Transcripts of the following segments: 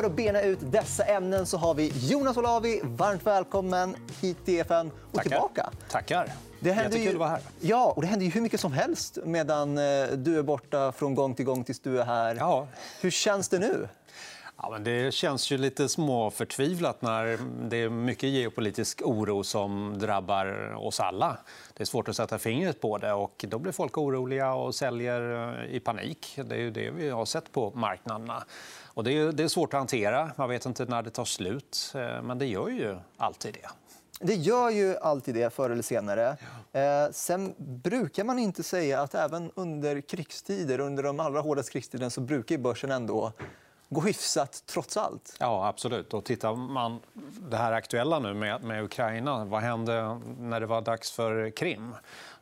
för att bena ut dessa ämnen så har vi Jonas Olavi. Varmt välkommen hit till EFN och Tackar. tillbaka. Tackar. Det händer Jättekul ju... att vara här. Ja, och det händer ju hur mycket som helst medan eh, du är borta från gång till gång tills du är här. Ja. Hur känns det nu? Ja, men det känns ju lite småförtvivlat när det är mycket geopolitisk oro som drabbar oss alla. Det är svårt att sätta fingret på det. och Då blir folk oroliga och säljer eh, i panik. Det är ju det vi har sett på marknaderna. Och det, är, det är svårt att hantera. Man vet inte när det tar slut. eh, Men det gör ju alltid det. Det gör ju alltid det förr eller senare. Eh, sen brukar man inte säga att även under krigstider, under de allra hårdaste krigstiderna så brukar börsen ändå gå hyfsat trots allt. Ja, absolut. Och tittar man det här aktuella nu med, med Ukraina, vad hände när det var dags för Krim?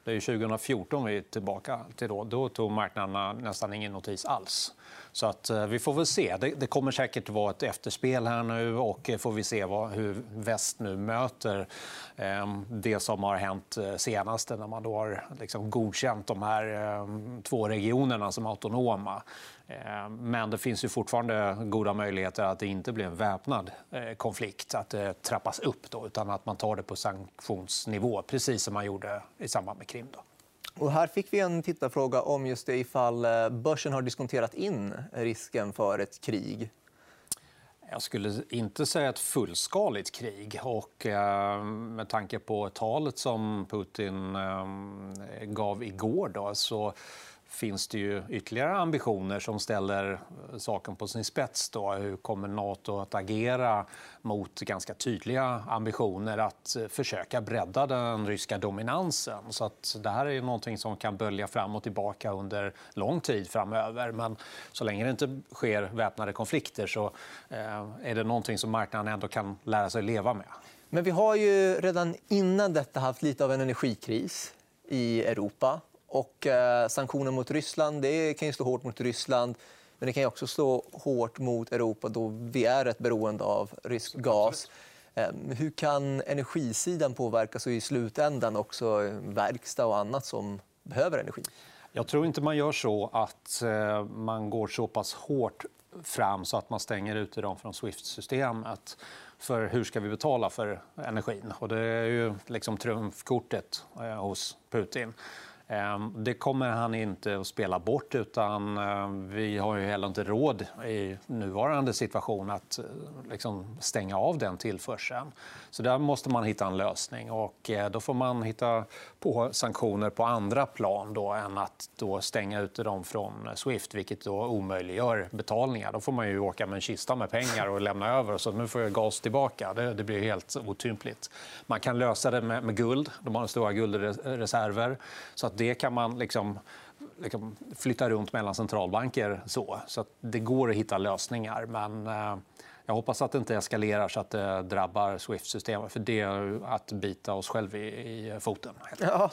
Det är 2014 vi är tillbaka till. Då, då tog marknaderna nästan ingen notis alls. Så att, eh, vi får väl se. Det, det kommer säkert vara ett efterspel här nu och eh, får vi se vad, hur väst nu möter eh, det som har hänt eh, senast när man då har liksom godkänt de här eh, två regionerna som autonoma. Ehm, men det finns ju fortfarande goda möjligheter att det inte blir en väpnad konflikt, att det trappas upp, då, utan att man tar det på sanktionsnivå, precis som man gjorde i samband med Krim. Då. Och här fick vi en tittarfråga om just det ifall eh, börsen har diskonterat in risken för ett krig. Jag skulle inte säga ett fullskaligt krig. Och, eh, med tanke på talet som Putin eh, gav igår då, så finns det ju ytterligare ambitioner som ställer eh, saken på sin spets. Då. Hur kommer Nato att agera mot ganska tydliga ambitioner att eh, försöka bredda den ryska dominansen? Så att det här är någonting som kan bölja fram och tillbaka under lång tid framöver. Men så länge det inte sker väpnade konflikter så eh, är det någonting som marknaden ändå kan lära sig leva med. Men vi har ju redan innan detta haft lite av en energikris i Europa. Och eh, sanktioner mot Ryssland det kan ju slå hårt mot Ryssland. Men det kan också slå hårt mot Europa då vi är rätt beroende av rysk gas. Eh, hur kan energisidan påverkas och i slutändan också verkstad och annat som behöver energi? Jag tror inte man gör så att eh, man går så pass hårt fram så att man stänger ute dem från Swift-systemet. För hur ska vi betala för energin? Och det är ju liksom trumfkortet eh, hos Putin. Ehm, det kommer han inte att spela bort. utan ehm, Vi har ju heller inte råd i nuvarande situation att eh, liksom stänga av den tillförseln. Så där måste man hitta en lösning. och eh, Då får man hitta på sanktioner på andra plan då, än att då stänga ute dem från Swift vilket då omöjliggör betalningar. Då får man ju åka med en kista med pengar och lämna över. Så nu får jag gas tillbaka. Det, det blir helt otympligt. Man kan lösa det med, med guld. De har stora guldreserver. Så att det kan man liksom, liksom flytta runt mellan centralbanker. Så, så det går att hitta lösningar. Men eh, jag hoppas att det inte eskalerar så att det drabbar Swift-systemet. För det är att bita oss själva i, i foten. Ja,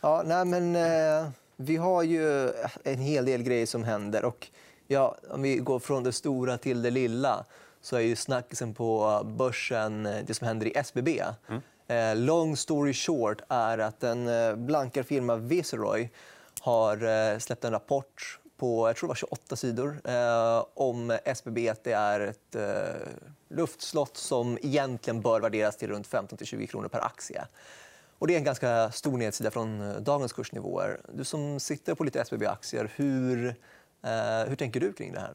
ja nej, men, eh, vi har ju en hel del grejer som händer. Och, ja, om vi går från det stora till det lilla så är ju snackisen på börsen eh, det som händer i SBB. Mm. Eh, long story short är att en eh, blankar blankarfirma Viceroy har eh, släppt en rapport på jag tror det var 28 sidor eh, om SBB. Att det är ett eh, luftslott som egentligen bör värderas till runt 15-20 kronor per aktie. Och det är en ganska stor nedsida från dagens kursnivåer. Du som sitter på lite SBB-aktier, hur, eh, hur tänker du kring det här?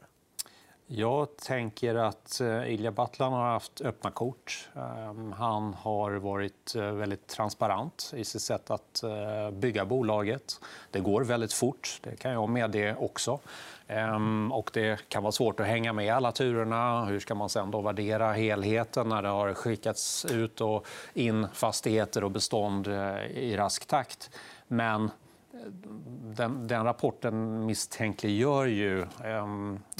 Jag tänker att eh, Ilja Battlan har haft öppna kort. Ehm, han har varit eh, väldigt transparent i sitt sätt att eh, bygga bolaget. Det går väldigt fort, det kan jag medge också. Ehm, och det kan vara svårt att hänga med i alla turerna. Hur ska man sen då värdera helheten när det har skickats ut och in fastigheter och bestånd i rask takt? Men den, den rapporten misstänkliggör ju eh,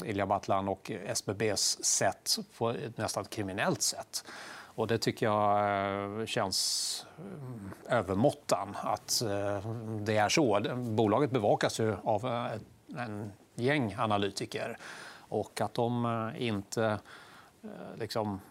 Ilja Battlan och SBBs sätt på ett nästan kriminellt sätt. Och det tycker jag eh, känns eh, övermåttan att eh, det är så. Bolaget bevakas ju av eh, ett- en gäng analytiker. Och att de eh, inte eh, liksom,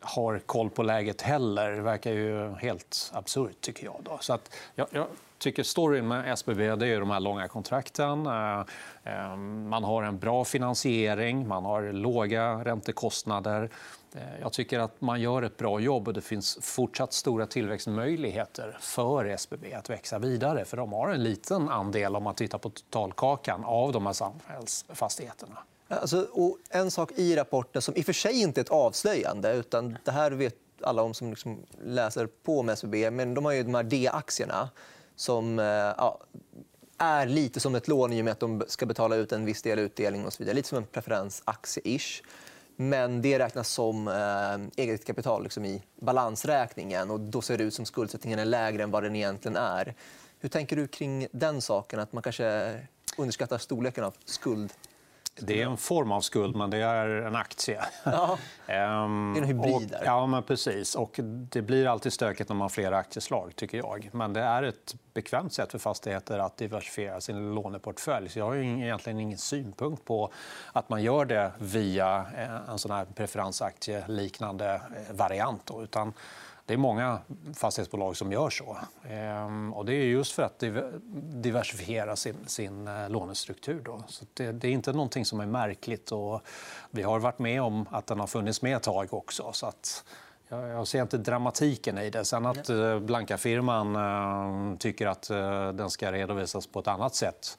har koll på läget heller. Verkar ju helt absurt, tycker jag. Då. Så att jag, jag tycker storyn med SBB det är de här långa kontrakten. Eh, eh, man har en bra finansiering, man har låga räntekostnader. Eh, jag tycker att man gör ett bra jobb och det finns fortsatt stora tillväxtmöjligheter för SBB att växa vidare. För de har en liten andel, om man tittar på totalkakan, av de här samhällsfastigheterna. Alltså, en sak i rapporten som i och för sig inte är ett avslöjande, utan det här vet alla om som liksom läser på om SBB, men de har ju de här D-aktierna som eh, ja, är lite som ett lån i och med att de ska betala ut en viss del utdelning. och så vidare. Lite som en preferensaktie-ish. Men det räknas som eh, eget kapital liksom i balansräkningen. och Då ser det ut som skuldsättningen är lägre än vad den egentligen är. Hur tänker du kring den saken? Att man kanske underskattar storleken av skuld det är en form av skuld, men det är en aktie. Ja. Ehm, det är en hybrid. Och, ja, men precis. Och det blir alltid stökigt när man har flera aktieslag. tycker jag. Men det är ett bekvämt sätt för fastigheter att diversifiera sin låneportfölj. Så jag har egentligen ingen synpunkt på att man gör det via en sån här preferensaktie-liknande eh, variant. Utan det är många fastighetsbolag som gör så. Ehm, och det är just för att diversifiera sin, sin eh, lånestruktur. Då. Så det, det, är inte någonting som är märkligt. Och vi har varit med om att den har funnits med ett tag också. Så att jag ser inte dramatiken i det. Sen att eh, Blanka-firman eh, tycker att den ska redovisas på ett annat sätt,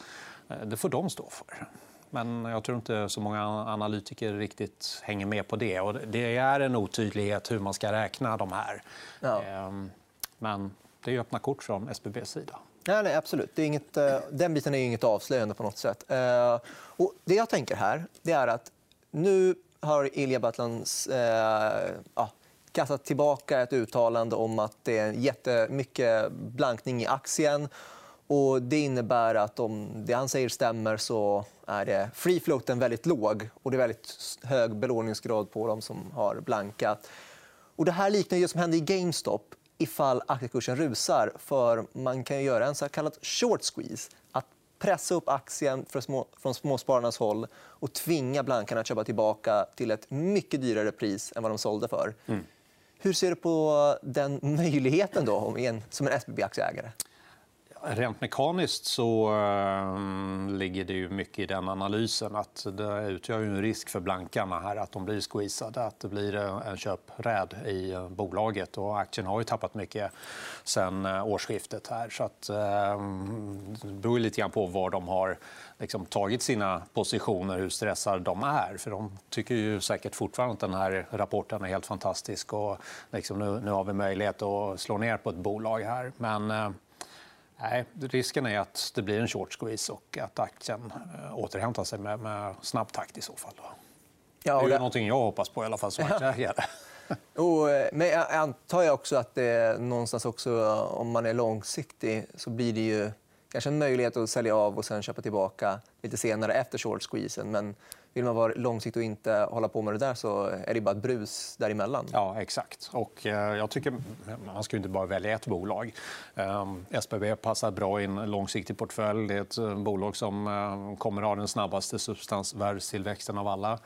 det får de stå för. Men jag tror inte så många analytiker riktigt hänger med på det. Och det är en otydlighet hur man ska räkna de här. Ja. Ehm, men det är öppna kort från SBBs sida. Nej, nej, absolut. Det är inget, eh, den biten är inget avslöjande på något sätt. Eh, och det jag tänker här det är att nu har Ilja Batlans eh, ja, kastat tillbaka ett uttalande om att det är jättemycket blankning i aktien och det innebär att om det han säger stämmer så är det free floaten väldigt låg och det är väldigt hög belåningsgrad på dem som har blankat. Och det här liknar det som hände i GameStop ifall aktiekursen rusar. För Man kan göra en så kallad short squeeze. Att pressa upp aktien från småspararnas håll och tvinga blankarna att köpa tillbaka till ett mycket dyrare pris än vad de sålde för. Mm. Hur ser du på den möjligheten då, som en SBB-aktieägare? Rent mekaniskt så äh, ligger det ju mycket i den analysen att det utgör en risk för blankarna här att de blir squeezade, att det blir eh, en köpräd i eh, bolaget. Och aktien har ju tappat mycket sen årsskiftet. här. Så att, äh, det beror lite grann på var de har liksom, tagit sina positioner, hur stressade de är. För De tycker ju säkert fortfarande att den här rapporten är helt fantastisk. och liksom, nu, nu har vi möjlighet att slå ner på ett bolag här. Men Nej, risken är att det blir en short squeeze och att aktien eh, återhämtar sig med, med snabb takt i så fall. Ja, det är det... någonting jag hoppas på i alla fall som aktieägare. Och, eh, men jag antar också att det någonstans också, om man är långsiktig så blir det ju kanske en möjlighet att sälja av och sen köpa tillbaka lite senare efter short squeezen. Men vill man vara långsiktig och inte hålla på med det där så är det bara ett brus däremellan. Ja, exakt. Och, eh, jag tycker man ska inte bara välja ett bolag. Ehm, SBB passar bra i en långsiktig portfölj. Det är ett eh, bolag som eh, kommer att ha den snabbaste substansvärdestillväxten av alla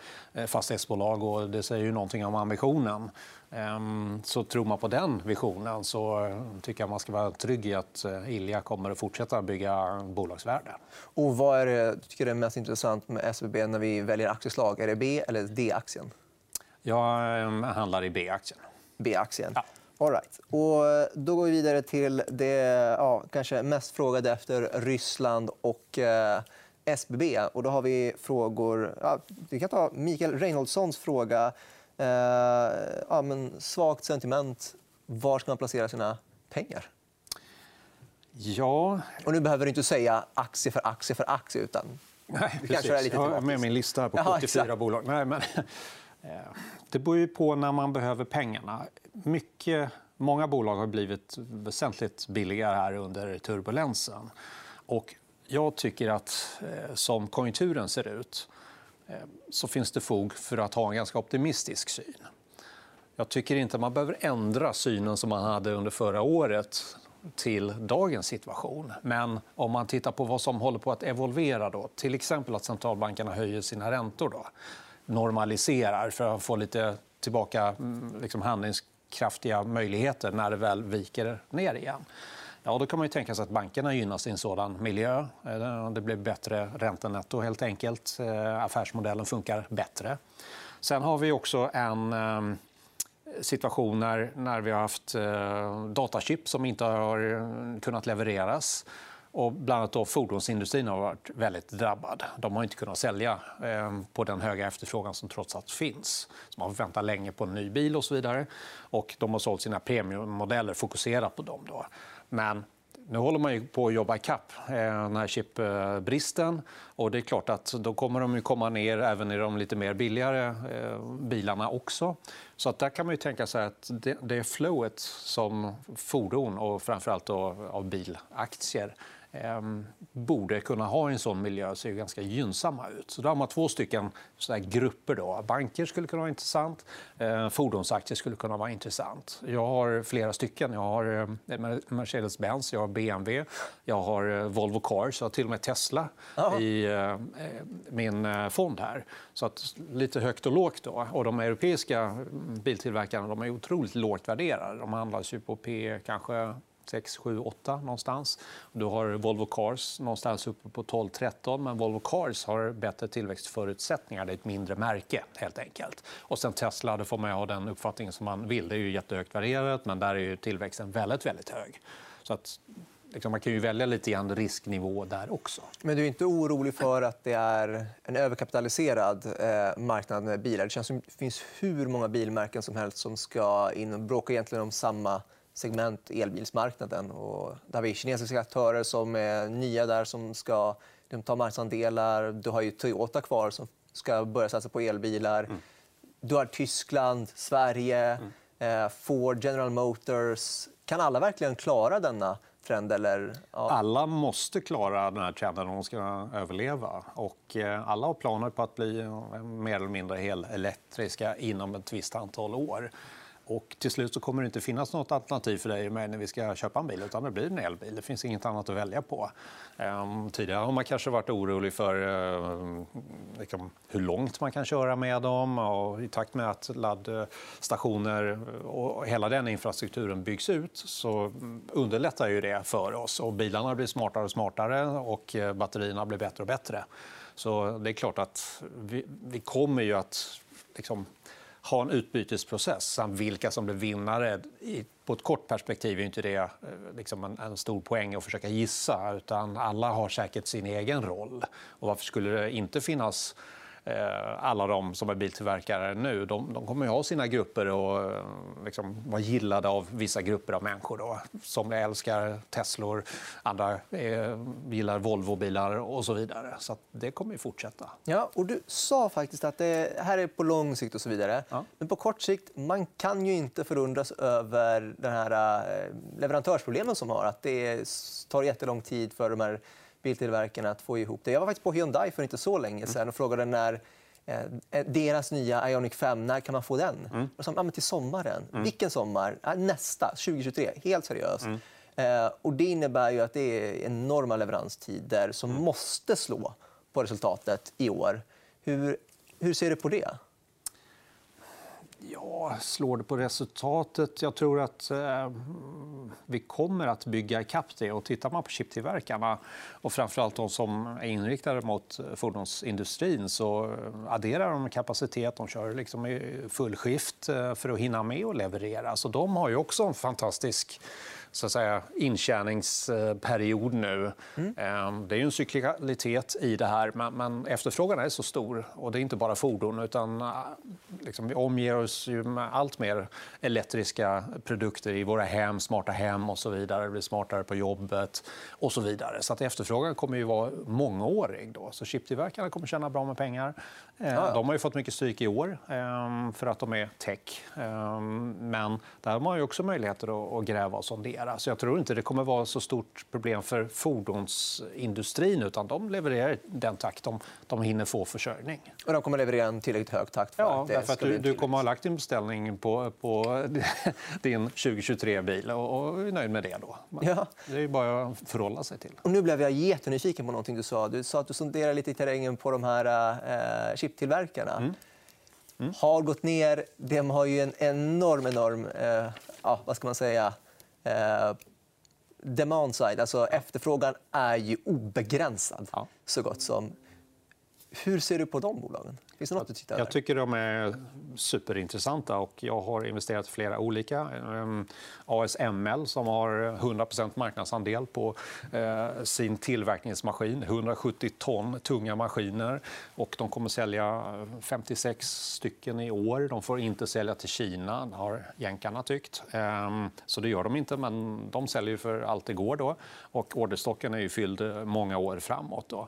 fastighetsbolag. Och det säger ju någonting om ambitionen. Ehm, så tror man på den visionen så eh, tycker jag man ska vara trygg i att eh, Ilja kommer att fortsätta bygga bolagsvärde. Och vad är det du tycker är mest intressant med SBB när vi väljer aktieslag? Är det B eller D-aktien? Jag ehm, handlar i B-aktien. B-aktien. Ja. All right. Och eh, då går vi vidare till det ja, kanske mest frågade efter Ryssland och eh, SBB. Och då har vi frågor... Ja, vi kan ta Mikael Reinholdssons fråga. Eh, ja, men svagt sentiment. Var ska man placera sina pengar? Ja... Och nu behöver du inte säga aktie för aktie för aktie. utan Nej, precis. Lite jag har med min lista här på 74 ja, bolag. Nej, men, eh, det beror ju på när man behöver pengarna. Mycket, många bolag har blivit väsentligt billigare här under turbulensen. Och jag tycker att eh, som konjunkturen ser ut Eh, så finns det fog för att ha en ganska optimistisk syn. Jag tycker inte man behöver ändra synen som man hade under förra året till dagens situation. Men om man tittar på vad som håller på att evolvera, då, till exempel att centralbankerna höjer sina räntor, då, normaliserar för att få lite tillbaka mm, liksom handlingskraftiga möjligheter när det väl viker ner igen. Ja, då kan man ju tänka sig att bankerna gynnas i en sådan miljö. Eh, det blir bättre räntenetto helt enkelt. Eh, affärsmodellen funkar bättre. Sen har vi också en eh, situation när, vi har haft datachip som inte har kunnat levereras. Och bland annat då fordonsindustrin har varit väldigt drabbad. De har inte kunnat sälja på den höga efterfrågan som trots allt finns. Så man får vänta länge på en ny bil och så vidare. Och de har sålt sina premiummodeller, fokuserat på dem. Då. Men nu håller man ju på att jobba ikapp eh, den här chipbristen. Och det är klart att då kommer de ju komma ner även i de lite mer billigare eh, bilarna också. Så att där kan man ju tänka sig att det, det flowet som fordon och framförallt av bilaktier Ehm, borde kunna ha en sån miljö ser ganska gynnsamma ut. Så då har man två stycken så grupper. Då. Banker skulle kunna vara intressant. Eh, fordonsaktier skulle kunna vara intressant. Jag har flera stycken. Jag har eh, Mercedes-Benz, jag har BMW, jag har eh, Volvo Cars, jag har till och med Tesla Aha. i eh, min eh, fond här. Så att lite högt och lågt. Då. Och de europeiska biltillverkarna de är otroligt lågt värderade. De handlas ju på P kanske 6, 7, 8 någonstans. Du har Volvo Cars någonstans uppe på 12, 13 men Volvo Cars har bättre tillväxtförutsättningar. Det är ett mindre märke helt enkelt. Och sen Tesla, det får man ha den uppfattningen som man vill. Det är ju jättehögt värderat men där är ju tillväxten väldigt, väldigt hög. Så att liksom, man kan ju välja lite grann risknivå där också. Men du är inte orolig för att det är en överkapitaliserad eh, marknad med bilar? Det känns som det finns hur många bilmärken som helst som ska in och bråka egentligen om samma segment, elbilsmarknaden. Och där vi kinesiska aktörer som är nya där som ska de ta marknadsandelar. Du har ju Toyota kvar som ska börja satsa på elbilar. Mm. Du har Tyskland, Sverige, mm. eh, Ford, General Motors. Kan alla verkligen klara denna trend? Eller, ja. Alla måste klara den här trenden om de ska överleva. Och, eh, alla har planer på att bli eh, mer eller mindre helelektriska inom ett visst antal år. Och till slut så kommer det inte finnas något alternativ för dig och mig när vi ska köpa en bil. utan Det blir en elbil. Det finns inget annat att välja på. Ehm, tidigare har man kanske varit orolig för eh, liksom, hur långt man kan köra med dem. Och I takt med att laddstationer och hela den infrastrukturen byggs ut så underlättar ju det för oss. Och bilarna blir smartare och smartare och eh, batterierna blir bättre och bättre. Så det är klart att vi, vi kommer ju att liksom, ha en utbytesprocess. Samt vilka som blir vinnare. På ett kort perspektiv är inte det eh, liksom en, en, stor poäng att försöka gissa. utan Alla har säkert sin egen roll. Och varför skulle det inte finnas alla de som är biltillverkare nu, de, de kommer att ha sina grupper och eh, liksom vara gillade av vissa grupper av människor. Då. Som älskar Teslor, andra eh, gillar Volvobilar och så vidare. Så det kommer att fortsätta. Ja, och du sa faktiskt att det här är på lång sikt och så vidare. Ja. Men på kort sikt, man kan ju inte förundras över den här leverantörsproblemen som har. Att det tar jättelång tid för de här biltillverkarna att få ihop det. Jag var faktiskt på Hyundai för inte så länge sedan och frågade när eh, deras nya Ioniq 5, när kan man få den? Mm. Och sa, ja, men till sommaren. Mm. Vilken sommar? Nästa, 2023. Helt seriöst. Mm. Eh, och det innebär ju att det är enorma leveranstider som mm. måste slå på resultatet i år. Hur, hur ser du på det? Ja, slår det på resultatet? Jag tror att eh, vi kommer att bygga ikapp det. Och tittar man på chiptillverkarna och framförallt de som är inriktade mot fordonsindustrin så adderar de kapacitet. De kör liksom i full skift eh, för att hinna med att leverera. Så de har ju också en fantastisk så att säga, intjäningsperiod nu. Mm. Ehm, det är en cyklialitet i det här, men efterfrågan är så stor. Och Det är inte bara fordon, utan äh, liksom, vi omger oss ju med allt mer elektriska produkter i våra hem, smarta hem och så vidare. Det blir smartare på jobbet och så vidare. Så att efterfrågan kommer ju vara mångårig. Då. Så chiptillverkarna kommer tjäna bra med pengar. Ehm, de har ju fått mycket stryk i år ehm, för att de är tech. Men där har man ju också möjligheter att gräva och sondera. Så jag tror inte det kommer vara så stort problem för fordonsindustrin. utan De levererar i den takt de, de hinner få försörjning. Och de kommer leverera en tillräckligt hög takt? För ja, att därför att du, du kommer ha lagt din beställning på, på din 2023-bil och är nöjd med det. Då. Ja. Det är bara att förhålla sig till. Och nu blev jag jättenyfiken på någonting du sa. Du sa att du sonderar lite i terrängen på de här eh, chiptillverkarna. Mm. mm. har gått ner. De har ju en enorm, enorm eh, ja, vad ska man säga, eh, demand side. Alltså, efterfrågan är ju obegränsad, ja. så gott som. Hur ser du på de bolagen? Finns det något du tittar Jag tycker de är superintressanta och jag har investerat i flera olika. Ehm, ASML som har 100% marknadsandel på eh, sin tillverkningsmaskin. 170 ton tunga maskiner och de kommer sälja 56 stycken i år. De får inte sälja till Kina, har jänkarna tyckt. Ehm, så det gör de inte, men de säljer för allt det går. Då. Och orderstocken är ju fylld många år framåt. Då.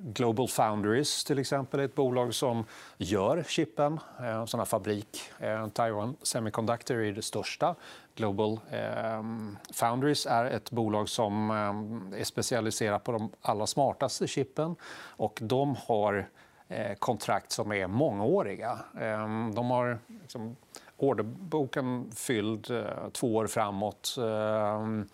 Global Foundries till exempel är ett bolag som gör chippen. En sån fabrik. Eh, Taiwan Semiconductor är det största. Global eh, Foundries är ett bolag som eh, är specialiserat på de allra smartaste chippen. Och de har eh, kontrakt som är mångåriga. Ehm, de har liksom orderboken fylld två år framåt. Ehm,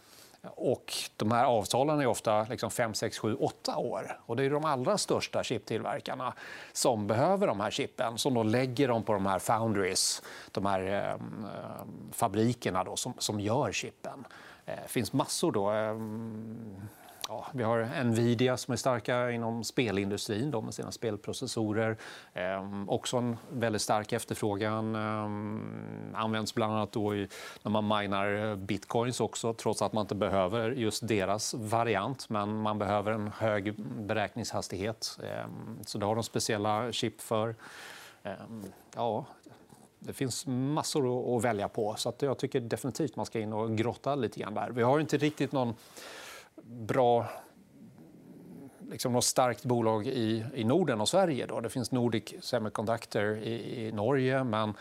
och de här avtalen är ofta liksom 5, 6, 7, 8 år. Och det är de allra största chiptillverkarna som behöver de här chippen som då lägger dem på de här foundries, de här ehm, eh, fabrikerna då, som, som gör chippen. Det eh, finns massor då. Eh, Ja, vi har Nvidia som är starka inom spelindustrin då, med sina spelprocessorer. Ehm, också en väldigt stark efterfrågan. Ehm, används bland annat då i, när man minar eh, bitcoins också trots att man inte behöver just deras variant. Men man behöver en hög beräkningshastighet. Ehm, så det har de speciella chip för. Ehm, ja, det finns massor att välja på. så att jag tycker definitivt man ska in och grotta lite grann där. Vi har inte riktigt någon bra liksom något starkt bolag i, i Norden och Sverige. Då. Det finns Nordic Semiconductor i, i Norge, men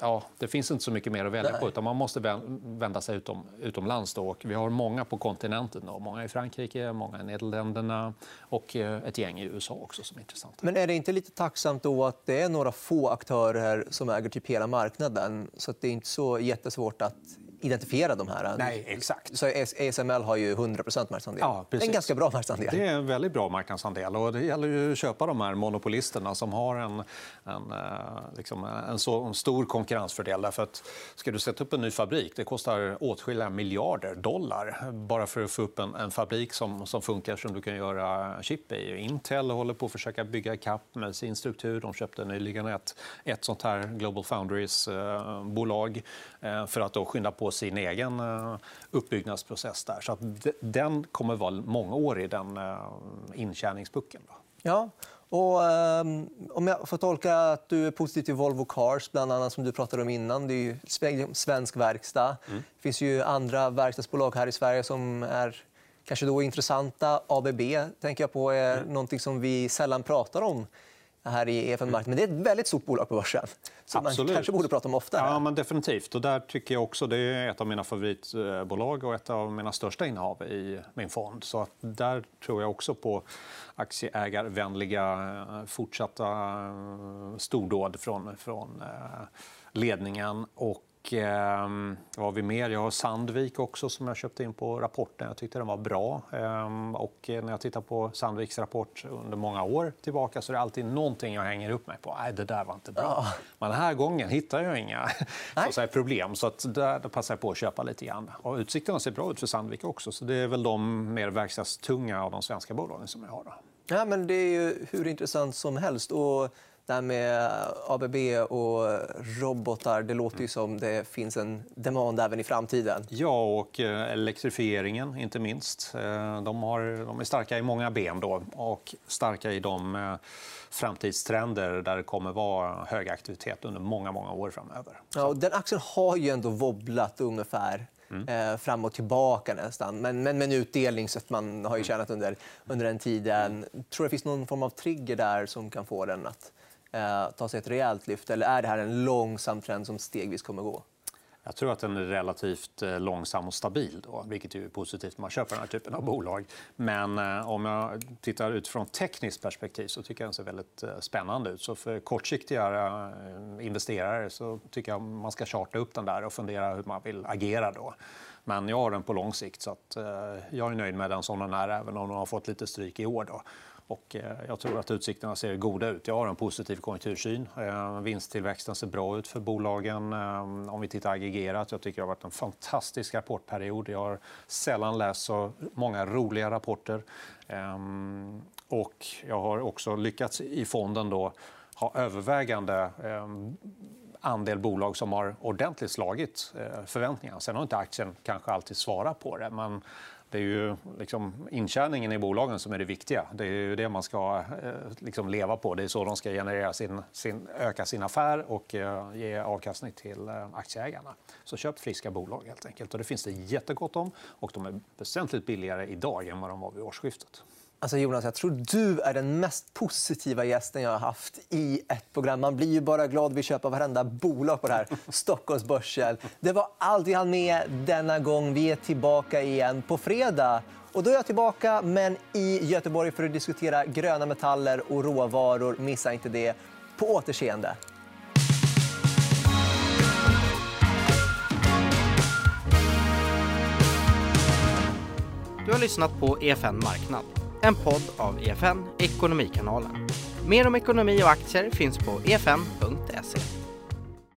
ja, det finns inte så mycket mer att välja Nej. på. Utan man måste vända sig utom, utomlands. Då. Och vi har många på kontinenten. Då. Många i Frankrike, många i Nederländerna och eh, ett gäng i USA också som är intressant. Men är det inte lite tacksamt då att det är några få aktörer som äger typ hela marknaden? Så att det är inte så jättesvårt att identifiera de här. Nej, exakt. Så ASML har ju 100 marknadsandel. Ja, är en ganska bra marknadsandel. Det är en väldigt bra marknadsandel. Och det gäller ju att köpa de här monopolisterna som har en, en, eh, liksom en så en stor konkurrensfördel. Därför att ska du sätta upp en ny fabrik det kostar åtskilliga miljarder dollar bara för att få upp en, en fabrik som, som funkar som du kan göra chip i. Intel håller på att försöka bygga ikapp med sin struktur. De köpte nyligen ett, ett sånt här Global Foundries-bolag eh, för att då skynda på sin egen eh, uppbyggnadsprocess. där. Så att den kommer vara mångårig, den eh, intjäningspucken. Ja. Och, um, om jag får tolka att du är positiv till Volvo Cars, bland annat som du pratade om innan. Det är ju svensk verkstad. Mm. Det finns ju andra verkstadsbolag här i Sverige som är kanske då intressanta. ABB tänker jag på är mm. som vi sällan pratar om här i EFN-marknaden. Men det är ett väldigt stort bolag på börsen. Som man kanske borde prata om oftare. Ja, men definitivt. Och där tycker jag också, det är ett av mina favoritbolag och ett av mina största innehav i min fond. Så att där tror jag också på aktieägarvänliga fortsatta eh, stordåd från, från eh, ledningen. Och och, eh, vad har vi mer? Jag har Sandvik också som jag köpte in på rapporten. Jag tyckte den var bra. Eh, och när jag tittar på Sandviks rapport under många år tillbaka så är det alltid någonting jag hänger upp mig på. Nej, det där var inte bra. Ja. Men den här gången hittar jag inga så säga, problem. Så att där, där passar jag på att köpa lite grann. Och utsikterna ser bra ut för Sandvik också. Så det är väl de mer verkstadstunga av de svenska bolagen som jag har. Då. Ja, men det är ju hur intressant som helst. Och det här med ABB och robotar, det låter ju som det finns en demand även i framtiden. Ja, och eh, elektrifieringen inte minst. Eh, de, har, de är starka i många ben då, och starka i de eh, framtidstrender där det kommer vara hög aktivitet under många, många år framöver. Ja, och den aktien har ju ändå wobblat ungefär mm. fram och tillbaka nästan. Men, men med en utdelning så att man har ju tjänat under, under den tiden. Mm. Tror det finns någon form av trigger där som kan få den att eh, ta sig ett rejält lyft? Eller är det här en långsam trend som stegvis kommer gå? Jag tror att den är relativt eh, långsam och stabil, då, vilket är positivt när man köper den här typen av bolag. Men eh, om jag tittar utifrån tekniskt perspektiv så tycker jag den ser väldigt eh, spännande ut. Så för kortsiktiga eh, investerare så tycker jag man ska charta upp den där och fundera hur man vill agera. Då. Men jag har den på lång sikt, så att, eh, jag är nöjd med den som den är, även om den har fått lite stryk i år. Då. Och eh, jag tror att utsikterna ser goda ut. Jag har en positiv konjunktursyn. Eh, vinsttillväxten ser bra ut för bolagen eh, om vi tittar aggregerat. Jag tycker det har varit en fantastisk rapportperiod. Jag har sällan läst så många roliga rapporter. Och jag har också lyckats i fonden då ha övervägande andel bolag som har ordentligt slagit förväntningarna. Sen har inte aktien kanske alltid svarat på det. Men det är ju liksom intjäningen i bolagen som är det viktiga. Det är ju det man ska eh, liksom leva på. Det är så de ska generera sin, sin, öka sin affär och eh, ge avkastning till eh, aktieägarna. Så köp friska bolag helt enkelt. Och det finns det jättegott om och de är väsentligt billigare idag än vad de var vid årsskiftet. Alltså Jonas, jag tror du är den mest positiva gästen jag har haft i ett program. Man blir ju bara glad vid köpa varenda bolag på det här Stockholmsbörsen. Det var allt vi hann med denna gång. Vi är tillbaka igen på fredag. Och då är jag tillbaka, men i Göteborg för att diskutera gröna metaller och råvaror. Missa inte det. På återseende. Du har lyssnat på EFN Marknad en podd av EFN Ekonomikanalen. Mer om ekonomi och aktier finns på efn.se.